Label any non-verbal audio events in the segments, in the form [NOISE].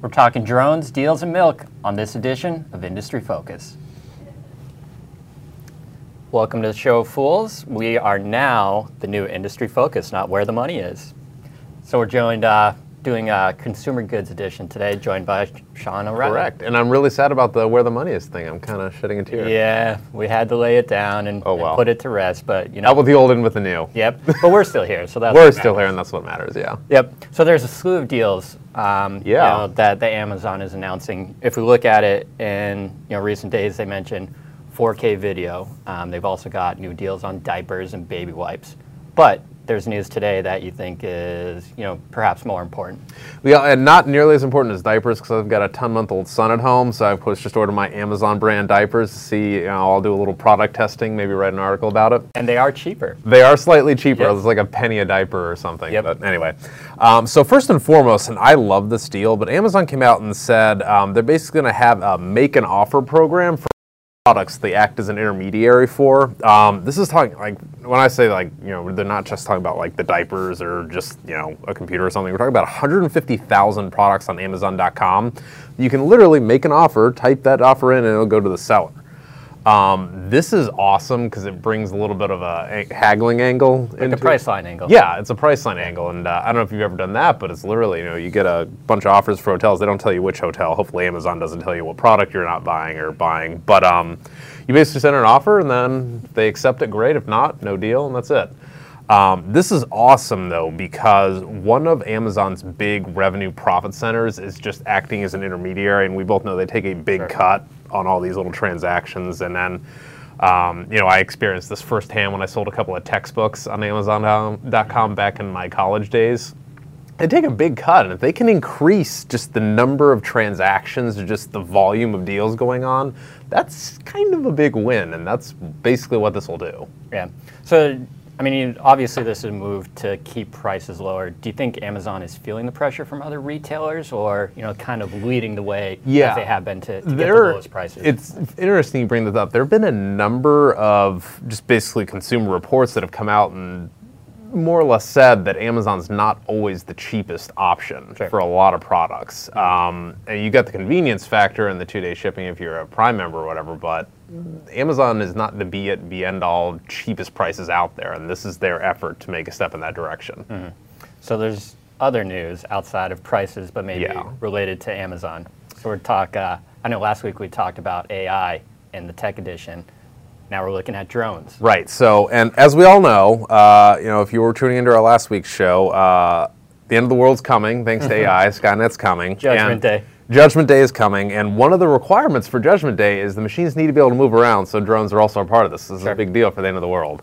We're talking drones, deals, and milk on this edition of Industry Focus. Welcome to the show, Fools. We are now the new Industry Focus, not where the money is. So we're joined, uh, doing a consumer goods edition today, joined by Sean O'Reilly. Correct. And I'm really sad about the where the money is thing. I'm kind of shedding a tear. Yeah, we had to lay it down and, Oh, and put it to rest, but you know. Out with the old and with the new. Yep, but we're still here, so that's [LAUGHS] We're still here, and that's what matters. Yeah. Yep. So there's a slew of deals. Um, you Yeah. know, that the Amazon is announcing. If we look at it in you know recent days, they mentioned 4K video. Um, they've also got new deals on diapers and baby wipes. But there's news today that you think is you know perhaps more important. Yeah, and not nearly as important as diapers because I've got a 10 month old son at home. So I've just ordered my Amazon brand diapers to see. You know, I'll do a little product testing, maybe write an article about it. And they are cheaper. They are slightly cheaper. Yep. It's like a penny a diaper or something. Yep. But anyway, um, so first and foremost, and I love this deal, but Amazon came out and said um, they're basically going to have a make an offer program for products they act as an intermediary for. Um, this is talking like when I say like you know they're not just talking about like the diapers or just you know a computer or something. We're talking about 150,000 products on Amazon.com. You can literally make an offer, type that offer in, and it'll go to the seller. Um, this is awesome because it brings a little bit of a, haggling angle The into Priceline angle. yeah, it's a Priceline angle, and uh, I don't know if you've ever done that, but it's literally you know you get a bunch of offers for hotels. They don't tell you which hotel. Hopefully, Amazon doesn't tell you what product you're not buying or buying. But um, you basically send an offer, and then they accept it. Great. If not, no deal, and that's it. Um, this is awesome though because one of Amazon's big revenue profit centers is just acting as an intermediary, and we both know they take a big Sure. cut on all these little transactions, and then. Um, you know, I experienced this firsthand when I sold a couple of textbooks on Amazon.com back in my college days. They take a big cut, and if they can increase just the number of transactions or just the volume of deals going on, that's kind of a big win, and that's basically what this will do. Yeah. So, I mean, obviously, this is a move to keep prices lower. Do you think Amazon is feeling the pressure from other retailers, or you know, kind of leading the way Yeah. as they have been to, to get the lowest prices? It's interesting you bring this up. There have been a number of just basically consumer reports that have come out and more or less said that Amazon's not always the cheapest option Sure. for a lot of products. Um, and you got the convenience factor and the two-day shipping if you're a Prime member or whatever, but Amazon is not the be it be end all cheapest prices out there, and this is their effort to make a step in that direction. Mm-hmm. So there's other news outside of prices, but maybe Yeah. related to Amazon. So we're talk. Uh, I know last week we talked about AI in the tech edition. Now we're looking at drones. Right. So, and as we all know, uh, you know, if you were tuning into our last week's show, uh, the end of the world's coming thanks to AI. Skynet's coming. Judgment and Day. Judgment Day is coming, and one of the requirements for Judgment Day is the machines need to be able to move around. So drones are also a part of this. This is Sure. a big deal for the end of the world.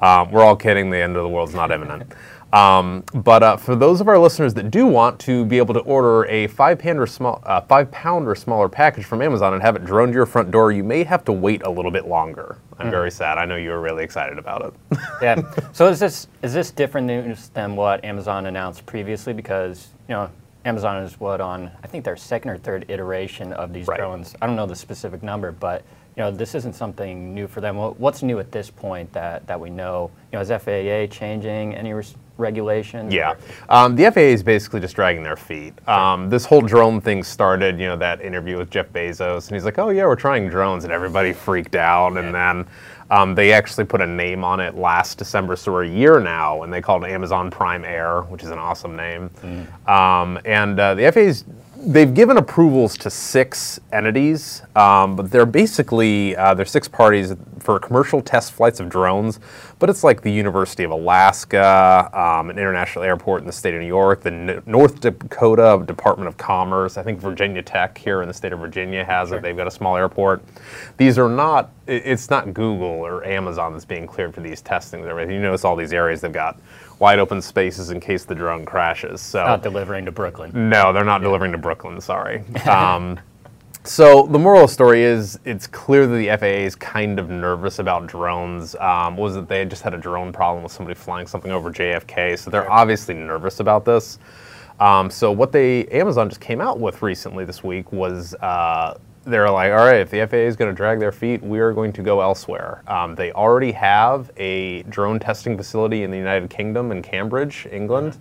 Um, we're all kidding. The end of the world's not imminent. Um, but uh, for those of our listeners that do want to be able to order a five pound or small, uh, five pound or smaller package from Amazon and have it droned to your front door, you may have to wait a little bit longer. I'm very sad. I know you were really excited about it. [LAUGHS] Yeah. so is this is this different news than what Amazon announced previously? Because you know Amazon is what on I think their second or third iteration of these Right. drones. I don't know the specific number, but you know this isn't something new for them. What's new at this point that that we know? You know, is FAA changing any res- regulations? Yeah, um, the FAA is basically just dragging their feet. Um, this whole drone thing started, you know, that interview with Jeff Bezos, and he's like, "Oh yeah, we're trying drones," and everybody freaked out. And then um, they actually put a name on it last December, so we're a year now, and they called it Amazon Prime Air, which is an awesome name. Um, and uh, the FAA's they've given approvals to six entities, um, but they're basically uh, they're six parties for commercial test flights of drones. But it's like the University of Alaska, um, an international airport in the state of New York, the N- North Dakota Department of Commerce. I think Virginia Tech here in the state of Virginia has it. They've got a small airport. These are not. It- It's not Google or Amazon that's being cleared for these testings. and everything. You notice all these areas they've got wide open spaces in case the drone crashes. So Not delivering to Brooklyn. no, they're not delivering to Brooklyn. Sorry. [LAUGHS] Um, so the moral of the story is, it's clear that the FAA is kind of nervous about drones. Um, was it they had just had a drone problem with somebody flying something over JFK? So they're obviously nervous about this. Um, so what they Amazon just came out with recently this week was. Uh, they're like, all right, if the FAA is going to drag their feet, we are going to go elsewhere. Um, they already have a drone testing facility in the United Kingdom in Cambridge, England,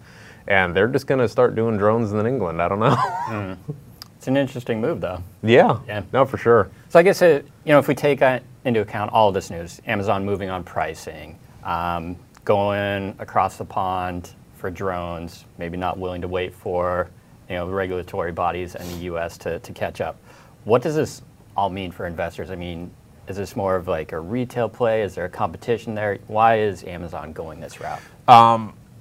and they're just going to start doing drones in England. I don't know. It's an interesting move, though. Yeah. Yeah. No, for sure. So I guess it, you know if we take uh, into account all of this news, Amazon moving on pricing, um, going across the pond for drones, maybe not willing to wait for you know regulatory bodies in the U.S. to, to catch up. What does this all mean for investors? I mean, is this more of like a retail play? Is there a competition there? Why is Amazon going this route?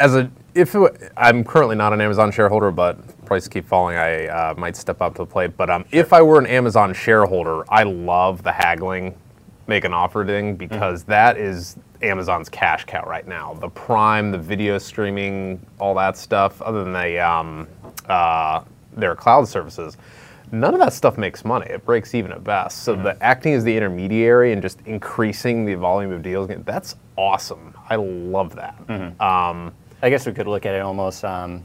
as a if it, I'm currently not an Amazon shareholder, but prices keep falling, I uh, might step up to the plate. But um, if I were an Amazon shareholder, I love the haggling, make an offer thing because that is Amazon's cash cow right now. The Prime, the video streaming, all that stuff. Other than the um, uh, their cloud services. None of that stuff makes money. It breaks even at best. So the acting as the intermediary and just increasing the volume of deals, that's awesome. I love that. Um, I guess we could look at it almost um, you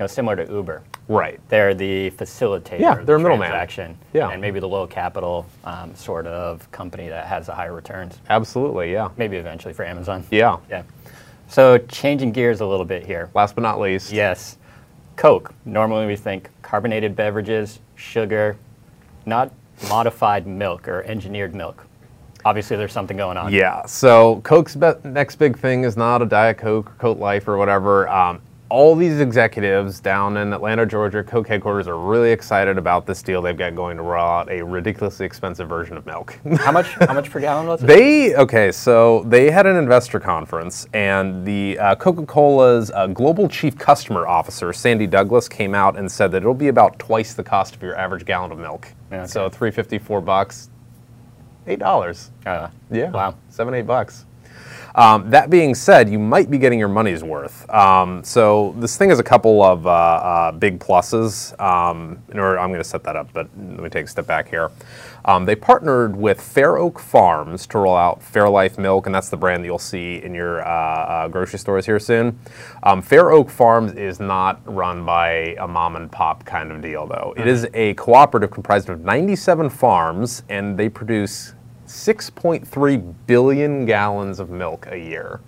know similar to Uber. right. They're the facilitator. Yeah, they're a the middleman. transaction. Yeah. and maybe the low capital um, sort of company that has the higher returns. Absolutely, yeah. Maybe eventually for Amazon. Yeah. Yeah. So changing gears a little bit here. Last but not least, Yes, Coke. Normally we think carbonated beverages, sugar, not modified milk or engineered milk. Obviously, there's something going on. Yeah. So Coke's be- next big thing is not a Diet Coke or Coke Life or whatever. Um, all these executives down in Atlanta, Georgia, Coke headquarters are really excited about this deal they've got going to roll out a ridiculously expensive version of milk. How much? [LAUGHS] How much per gallon was it? They okay, so they had an investor conference, and the uh, Coca-Cola's uh, global chief customer officer, Sandy Douglas, came out and said that it'll be about twice the cost of your average gallon of milk. Okay. So three fifty, four bucks, eight dollars. Uh, Yeah. Wow. Seven, eight bucks. Um, that being said, you might be getting your money's worth. Um, so this thing has a couple of uh, uh, big pluses. Um, in order, I'm going to set that up, but let me take a step back here. Um, they partnered with Fair Oak Farms to roll out Fairlife milk, and that's the brand that you'll see in your uh, uh, grocery stores here soon. Um, Fair Oak Farms is not run by a mom and pop kind of deal, though. It is a cooperative comprised of 97 farms, and they produce 6.3 billion gallons of milk a year.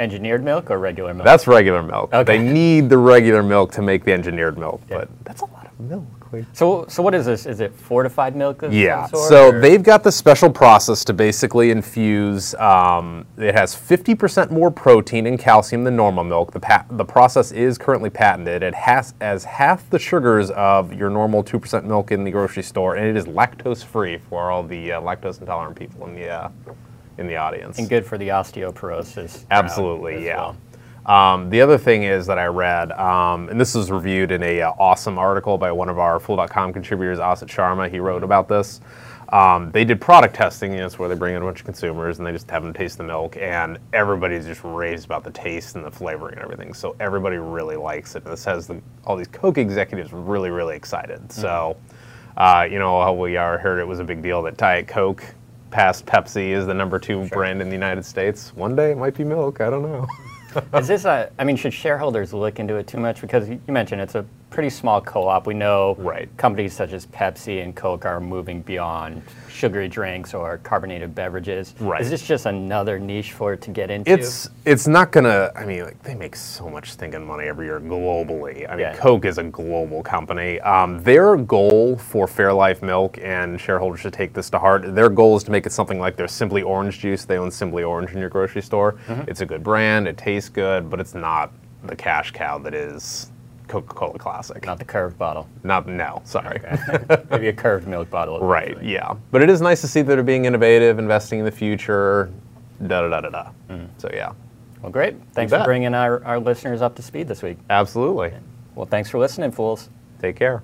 engineered milk or regular milk? That's regular milk. Okay. They need the regular milk to make the engineered milk, but that's a lot of milk. Like- so, so what is this? Is it fortified milk? Yeah, sort, so or- they've got the special process to basically infuse. Um, it has 50% more protein and calcium than normal milk. The pa- the process is currently patented. It has as half the sugars of your normal 2% milk in the grocery store, and it is lactose free for all the uh, lactose intolerant people in the uh, in the audience. and good for the osteoporosis. Absolutely, yeah. well. Um, the other thing is that I read, um, and this was reviewed in a uh, awesome article by one of our Fool.com contributors, Asit Sharma. He wrote about this. Um, they did product testing, you know, it's where they bring in a bunch of consumers and they just have them taste the milk, and everybody's just raved about the taste and the flavoring and everything. So everybody really likes it. And this has the, all these Coke executives really, really excited. So, uh, you know, how we are heard it was a big deal that Diet Coke passed Pepsi as the number two brand in the United States. One day it might be milk. I don't know. [LAUGHS] Is this a? I mean, should shareholders look into it too much? Because you mentioned it's a pretty small co-op. We know Right. companies such as Pepsi and Coke are moving beyond sugary drinks or carbonated beverages. Right. Is this just another niche for it to get into? It's it's not gonna. I mean, like they make so much stinking money every year globally. I mean, Yeah. Coke is a global company. Um, their goal for Fairlife Milk and shareholders should take this to heart. Their goal is to make it something like their Simply Orange juice. They own Simply Orange in your grocery store. Mm-hmm. It's a good brand. It tastes good, but it's not the cash cow that is Coca-Cola Classic. not the curved bottle. Not no. Sorry. [LAUGHS] Maybe a curved milk bottle. Right, yeah. But it is nice to see that they're being innovative, investing in the future, da da da da da. Mm. So, yeah, Well, great. Thanks for bringing our, our listeners up to speed this week. absolutely. Well, thanks for listening, fools. Take care.